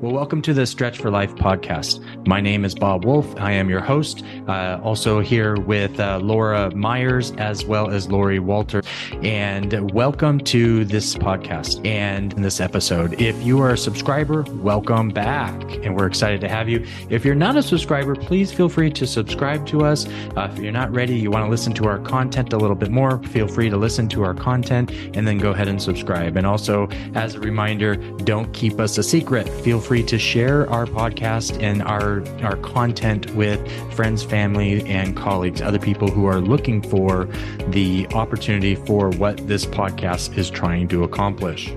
Well, welcome to the Stretch for Life podcast. My name is Bob Wolf. I am your host. Uh, also here with uh, Laura Myers as well as Lori Walter. And welcome to this podcast and this episode. If you are a subscriber, welcome back. And we're excited to have you. If you're not a subscriber, please feel free to subscribe to us. Uh, if you're not ready, you want to listen to our content a little bit more, feel free to listen to our content and then go ahead and subscribe. And also, as a reminder, don't keep us a secret. Feel free free to share our podcast and our our content with friends, family, and colleagues, other people who are looking for the opportunity for what this podcast is trying to accomplish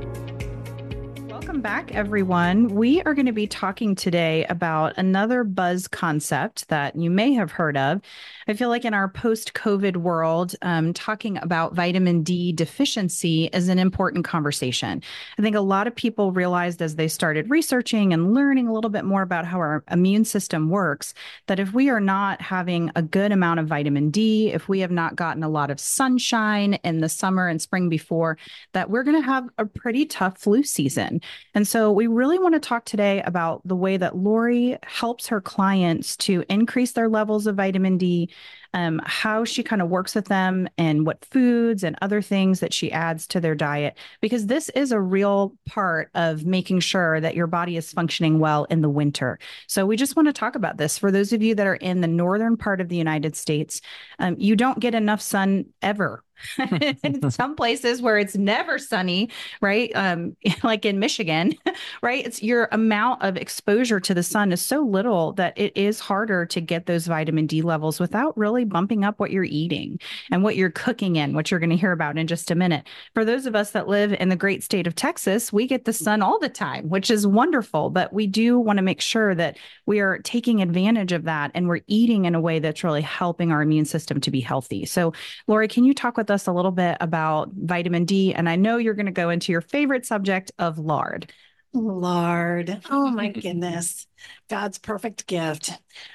back, everyone. We are going to be talking today about another buzz concept that you may have heard of. I feel like in our post COVID world, um, talking about vitamin D deficiency is an important conversation. I think a lot of people realized as they started researching and learning a little bit more about how our immune system works that if we are not having a good amount of vitamin D, if we have not gotten a lot of sunshine in the summer and spring before, that we're going to have a pretty tough flu season. And so we really want to talk today about the way that Lori helps her clients to increase their levels of vitamin D, um, how she kind of works with them, and what foods and other things that she adds to their diet, because this is a real part of making sure that your body is functioning well in the winter. So we just want to talk about this. For those of you that are in the northern part of the United States, um, you don't get enough sun ever in some places where it's never sunny, right? Um, like in Michigan, right? It's your amount of exposure to the sun is so little that it is harder to get those vitamin D levels without really bumping up what you're eating and what you're cooking in, which you're going to hear about in just a minute. For those of us that live in the great state of Texas, we get the sun all the time, which is wonderful, but we do want to make sure that we are taking advantage of that and we're eating in a way that's really helping our immune system to be healthy. So, Lori, can you talk with us a little bit about vitamin D. And I know you're going to go into your favorite subject of lard. Lard. Oh my goodness. God's perfect gift.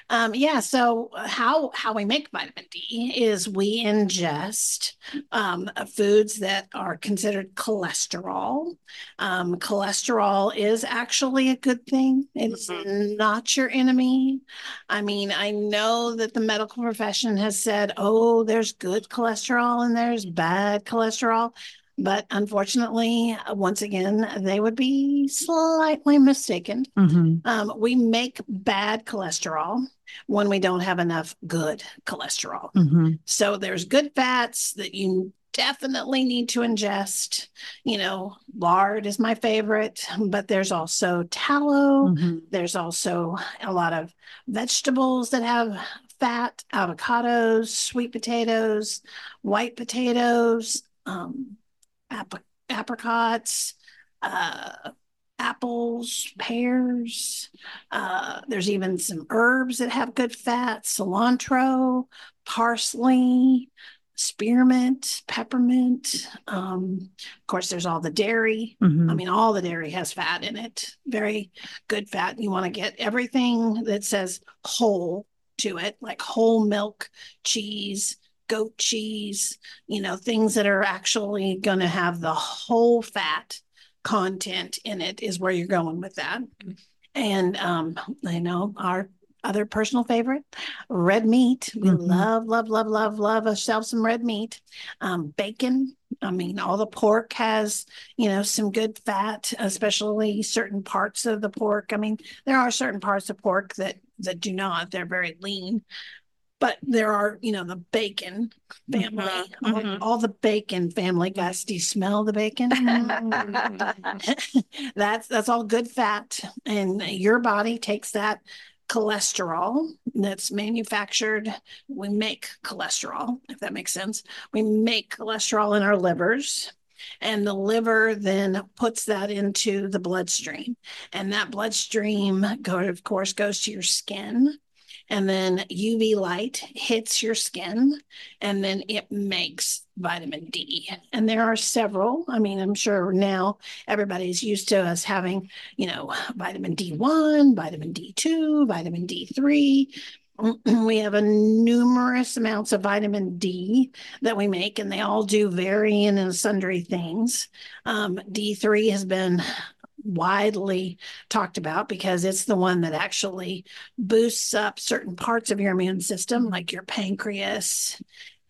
Um, yeah, so how how we make vitamin D is we ingest um, foods that are considered cholesterol. Um, cholesterol is actually a good thing. It's mm-hmm. not your enemy. I mean, I know that the medical profession has said, "Oh, there's good cholesterol and there's bad cholesterol." But unfortunately, once again, they would be slightly mistaken. Mm-hmm. Um, we make bad cholesterol when we don't have enough good cholesterol. Mm-hmm. So there's good fats that you definitely need to ingest. You know, lard is my favorite, but there's also tallow. Mm-hmm. There's also a lot of vegetables that have fat, avocados, sweet potatoes, white potatoes. Um, ap- apricots, uh, apples, pears. Uh, there's even some herbs that have good fat cilantro, parsley, spearmint, peppermint. Um, of course, there's all the dairy. Mm-hmm. I mean, all the dairy has fat in it, very good fat. You want to get everything that says whole to it, like whole milk, cheese, goat cheese, you know, things that are actually going to have the whole fat content in it is where you're going with that. And um, I know our other personal favorite, red meat. We mm-hmm. love, love, love, love, love ourselves some red meat. Um, bacon. I mean, all the pork has, you know, some good fat, especially certain parts of the pork. I mean, there are certain parts of pork that that do not. They're very lean but there are, you know, the bacon family, mm-hmm, all, mm-hmm. all, the bacon family guys. Do you smell the bacon? that's that's all good fat, and your body takes that cholesterol that's manufactured. We make cholesterol, if that makes sense. We make cholesterol in our livers. And the liver then puts that into the bloodstream. And that bloodstream, go, of course, goes to your skin and then UV light hits your skin and then it makes vitamin D. And there are several. I mean, I'm sure now everybody's used to us having, you know, vitamin D1, vitamin D2, vitamin D3. We have a numerous amounts of vitamin D that we make, and they all do varying and sundry things. Um, D3 has been widely talked about because it's the one that actually boosts up certain parts of your immune system, like your pancreas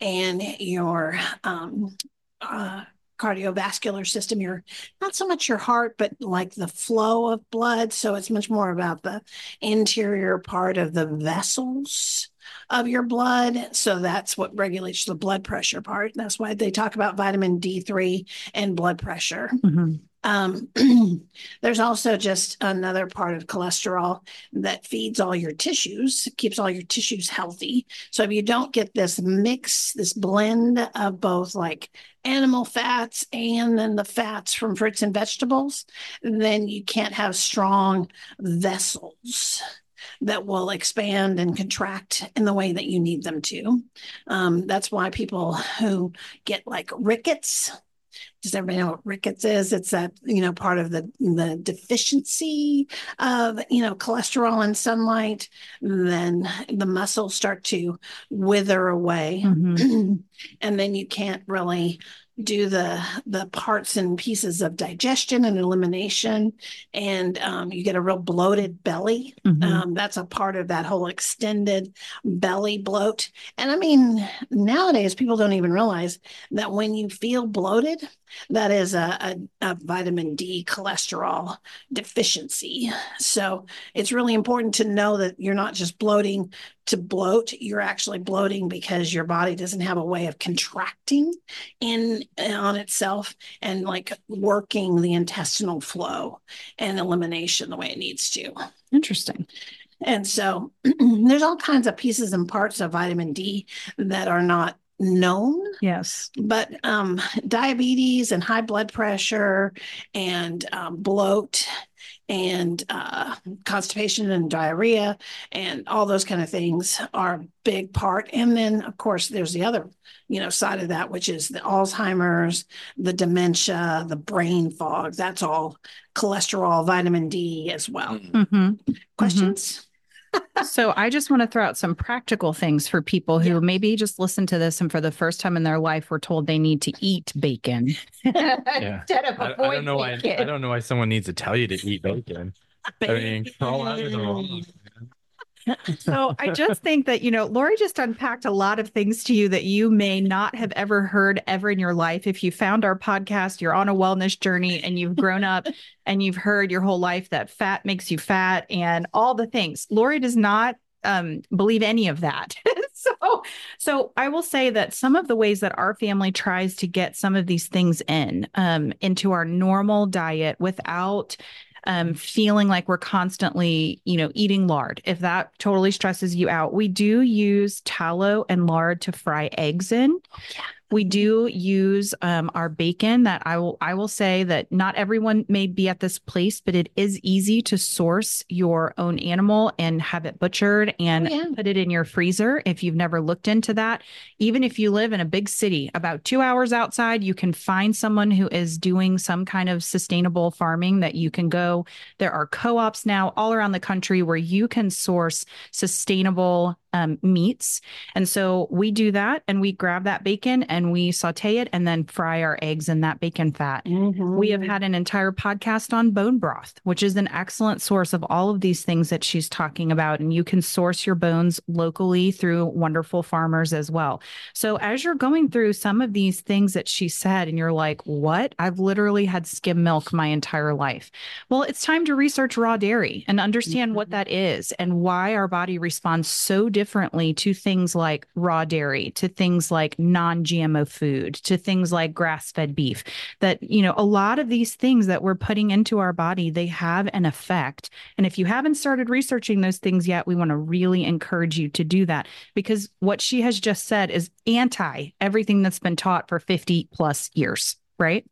and your um, uh, cardiovascular system, your not so much your heart, but like the flow of blood. So it's much more about the interior part of the vessels of your blood. So that's what regulates the blood pressure part. That's why they talk about vitamin D3 and blood pressure. Mm-hmm. Um, there's also just another part of cholesterol that feeds all your tissues, keeps all your tissues healthy. So if you don't get this mix, this blend of both like animal fats and then the fats from fruits and vegetables, then you can't have strong vessels that will expand and contract in the way that you need them to. Um, that's why people who get like rickets, does everybody know what rickets is? It's that you know part of the the deficiency of you know cholesterol and sunlight. Then the muscles start to wither away, mm-hmm. and then you can't really do the the parts and pieces of digestion and elimination and um, you get a real bloated belly mm-hmm. um, that's a part of that whole extended belly bloat and i mean nowadays people don't even realize that when you feel bloated that is a, a, a vitamin d cholesterol deficiency so it's really important to know that you're not just bloating to bloat, you're actually bloating because your body doesn't have a way of contracting in on itself and like working the intestinal flow and elimination the way it needs to. Interesting. And so there's all kinds of pieces and parts of vitamin D that are not known. Yes. But um, diabetes and high blood pressure and um, bloat and uh, constipation and diarrhea and all those kind of things are a big part. And then, of course, there's the other, you know, side of that, which is the Alzheimer's, the dementia, the brain fog. That's all cholesterol, vitamin D as well. Mm-hmm. Questions? Mm-hmm so I just want to throw out some practical things for people who yeah. maybe just listen to this and for the first time in their life were told they need to eat bacon yeah. instead of I, I, don't know bacon. why I don't know why someone needs to tell you to eat bacon. bacon. I mean, crawl out of the wrong so I just think that, you know, Lori just unpacked a lot of things to you that you may not have ever heard ever in your life. If you found our podcast, you're on a wellness journey and you've grown up and you've heard your whole life that fat makes you fat and all the things. Lori does not um, believe any of that. so, so I will say that some of the ways that our family tries to get some of these things in um, into our normal diet without um, feeling like we're constantly, you know, eating lard. If that totally stresses you out, we do use tallow and lard to fry eggs in. Oh, yeah. We do use um, our bacon that I will I will say that not everyone may be at this place, but it is easy to source your own animal and have it butchered and oh, yeah. put it in your freezer if you've never looked into that. Even if you live in a big city, about two hours outside, you can find someone who is doing some kind of sustainable farming that you can go. There are co-ops now all around the country where you can source sustainable um, meats. And so we do that and we grab that bacon and we saute it and then fry our eggs in that bacon fat. Mm-hmm. We have had an entire podcast on bone broth, which is an excellent source of all of these things that she's talking about. And you can source your bones locally through wonderful farmers as well. So as you're going through some of these things that she said, and you're like, what? I've literally had skim milk my entire life. Well, it's time to research raw dairy and understand mm-hmm. what that is and why our body responds so differently to things like raw dairy, to things like non GMO food, to things like grass fed beef. That, you know, a lot of these things that we're putting into our body, they have an effect. And if you haven't started researching those things yet, we want to really encourage you to do that because what she has just said is anti everything that's been taught for 50 plus years, right?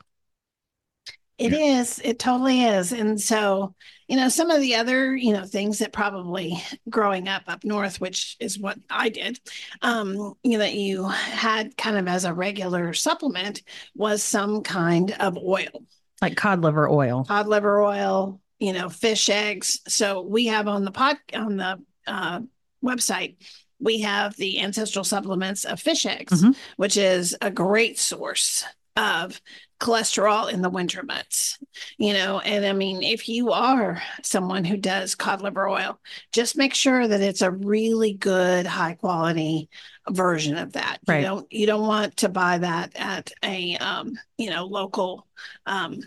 It yeah. is. It totally is. And so, you know, some of the other, you know, things that probably growing up up north, which is what I did, um, you know, that you had kind of as a regular supplement was some kind of oil. Like cod liver oil. Cod liver oil, you know, fish eggs. So we have on the pod on the uh, website, we have the ancestral supplements of fish eggs, mm-hmm. which is a great source of cholesterol in the winter months, you know. And I mean, if you are someone who does cod liver oil, just make sure that it's a really good, high quality version of that. Right. You don't you don't want to buy that at a um, you know, local um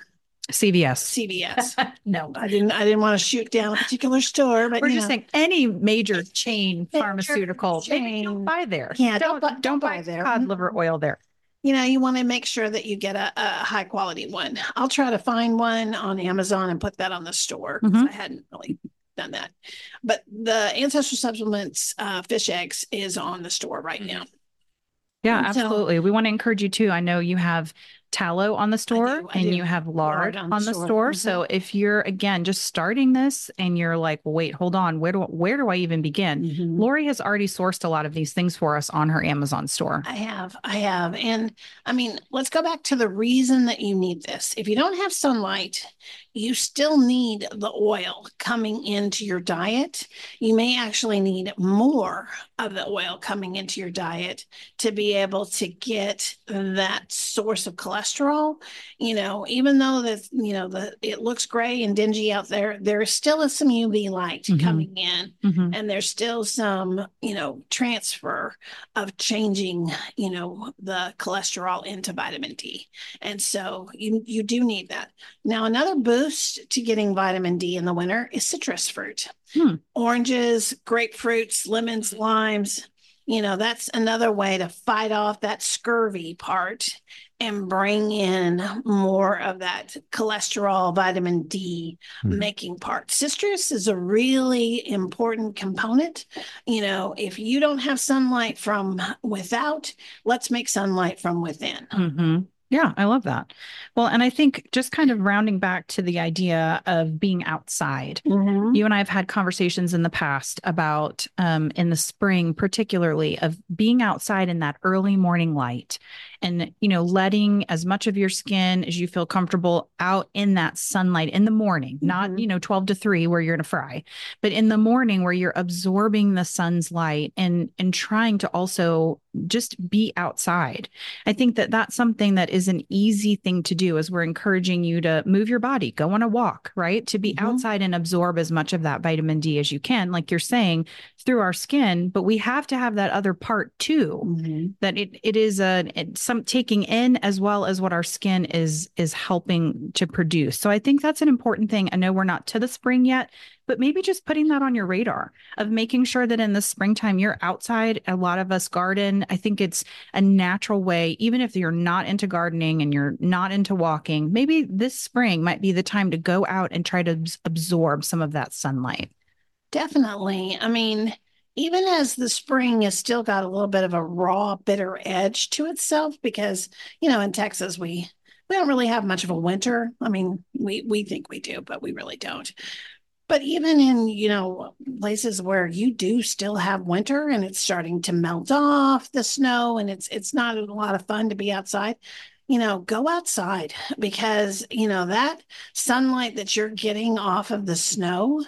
CVS. CVS. no. I didn't I didn't want to shoot down a particular store, but We're you just know. saying any major chain Major pharmaceutical, maybe don't buy there. Yeah, don't, don't don't buy there. cod liver oil there. You know, you want to make sure that you get a, a high quality one. I'll try to find one on Amazon and put that on the store Mhm. I hadn't really done that. But the Ancestral Supplements uh, fish eggs is on the store right now. Yeah, so- absolutely. We want to encourage you too. I know you have tallow on the store do, and you have lard, Lard on, on the store. store. Mhm. So if you're again just starting this and you're like, well, wait, hold on, where do where do I even begin? Lori has already sourced a lot of these things for us on her Amazon store. I have, I have. And I mean, let's go back to the reason that you need this. If you don't have sunlight, you still need the oil coming into your diet. You may actually need more of the oil coming into your diet to be able to get that source of cholesterol. Cholesterol, you know, even though that, you know, the it looks gray and dingy out there, there still is some UV light Mhm. coming in Mhm. and there's still some you know transfer of changing you know the cholesterol into vitamin d and so you you do need that now another boost to getting vitamin d in the winter is citrus fruit Hmm. oranges grapefruits lemons limes you know that's another way to fight off that scurvy part and bring in more of that cholesterol vitamin d Mhm. making part. Citrus is a really important component. You know, if you don't have sunlight from without, let's make sunlight from within. Mhm. Yeah, I love that. Well, and I think just kind of rounding back to the idea of being outside. You and I have had conversations in the past about um, in the spring, particularly of being outside in that early morning light and, you know, letting as much of your skin as you feel comfortable out in that sunlight in the morning, not, Mhm. you know, 12 to 3 where you're going to fry, but in the morning where you're absorbing the sun's light and, and trying to also just be outside. I think that that's something that is an easy thing to do as we're encouraging you to move your body, go on a walk, right? To be Mhm. outside and absorb as much of that vitamin D as you can, like you're saying, through our skin. But we have to have that other part too, Mhm. that it it is a it's some taking in as well as what our skin is is helping to produce. So I think that's an important thing. I know we're not to the spring yet, but maybe just putting that on your radar of making sure that in the springtime you're outside. A lot of us garden. I think it's a natural way, even if you're not into gardening and you're not into walking, maybe this spring might be the time to go out and try to absorb some of that sunlight. Definitely. I mean, even as the spring has still got a little bit of a raw, bitter edge to itself, because, you know, in Texas, we we don't really have much of a winter. I mean, we we think we do, but we really don't. But even in, you know, places where you do still have winter and it's starting to melt off the snow and it's it's not a lot of fun to be outside, you know, go outside because, you know, that sunlight that you're getting off of the snow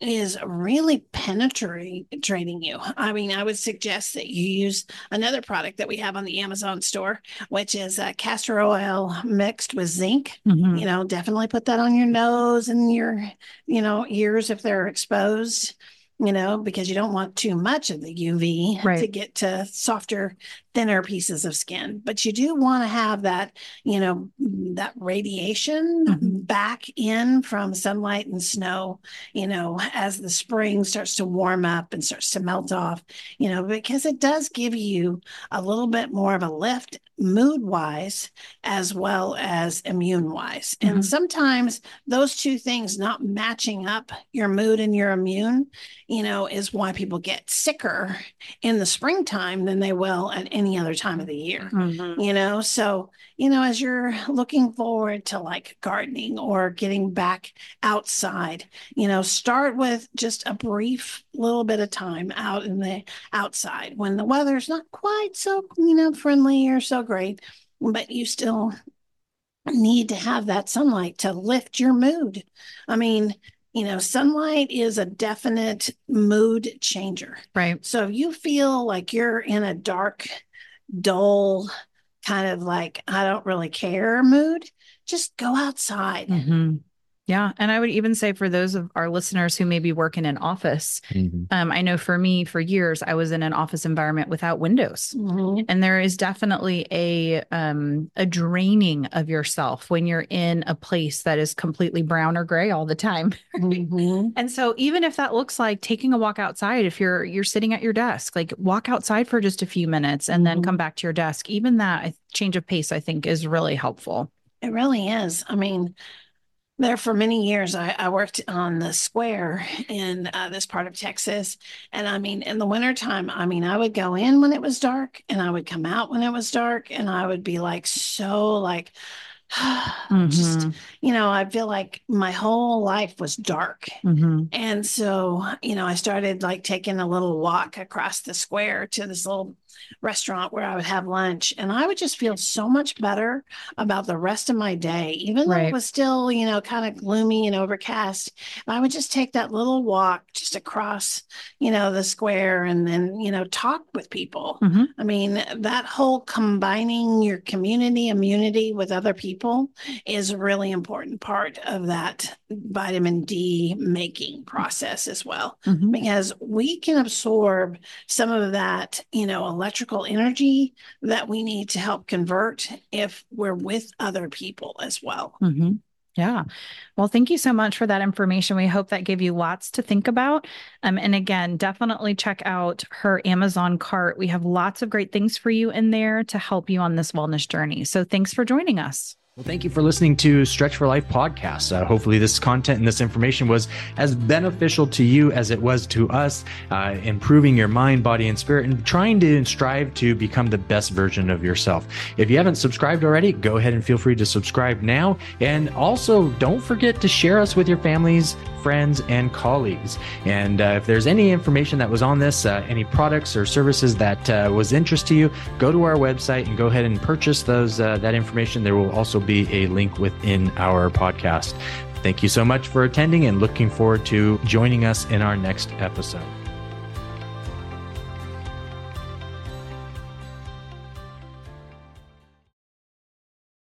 is really penetrating you. I mean, I would suggest that you use another product that we have on the Amazon store, which is uh, castor oil mixed with zinc Mhm. you know definitely put that on your nose and your you know ears if they're exposed you know because you don't want too much of the uv Right. to get to softer thinner pieces of skin but you do want to have that you know that radiation Mhm. back in from sunlight and snow you know as the spring starts to warm up and starts to melt off you know because it does give you a little bit more of a lift mood wise as well as immune wise. Mhm. And sometimes those two things not matching up your mood and your immune, you know, is why people get sicker in the springtime than they will at any other time of the year. Mhm. You know, so, you know, as you're looking forward to like gardening or getting back outside, you know, start with just a brief little bit of time out in the outside when the weather's not quite so, you know, friendly or so great, but you still need to have that sunlight to lift your mood. I mean, you know, sunlight is a definite mood changer. Right. So if you feel like you're in a dark, dull kind of like, I don't really care mood, just go outside. Mm-hmm. Yeah. And I would even say for those of our listeners who maybe work in an office, mm-hmm. um, I know for me, for years, I was in an office environment without windows. Mm-hmm. And there is definitely a um, a draining of yourself when you're in a place that is completely brown or gray all the time. Mm-hmm. and so even if that looks like taking a walk outside, if you're you're sitting at your desk, like walk outside for just a few minutes and then mm-hmm. come back to your desk, even that change of pace, I think is really helpful. It really is. I mean, there for many years I, I, worked on the square in uh, this part of texas and i mean in the wintertime i mean i would go in when it was dark and i would come out when it was dark and i would be like so like mm-hmm. just you know i feel like my whole life was dark mm-hmm. and so you know i started like taking a little walk across the square to this little restaurant where I would have lunch. And I would just feel so much better about the rest of my day, even right. though it was still, you know, kind of gloomy and overcast. I would just take that little walk just across, you know, the square and then, you know, talk with people. Mm-hmm. I mean, that whole combining your community immunity with other people is a really important part of that vitamin D making process as well, mm-hmm. because we can absorb some of that, you know, electrical energy that we need to help convert if we're with other people as well. Mm-hmm. Yeah. Well, thank you so much for that information. We hope that gave you lots to think about. Um, and again, definitely check out her Amazon cart. We have lots of great things for you in there to help you on this wellness journey. So thanks for joining us. Well, thank you for listening to Stretch for Life podcast. Uh, hopefully, this content and this information was as beneficial to you as it was to us, uh, improving your mind, body, and spirit, and trying to strive to become the best version of yourself. If you haven't subscribed already, go ahead and feel free to subscribe now. And also, don't forget to share us with your families, friends, and colleagues. And uh, if there's any information that was on this, uh, any products or services that uh, was interest to you, go to our website and go ahead and purchase those uh, that information. There will also be a link within our podcast. Thank you so much for attending and looking forward to joining us in our next episode.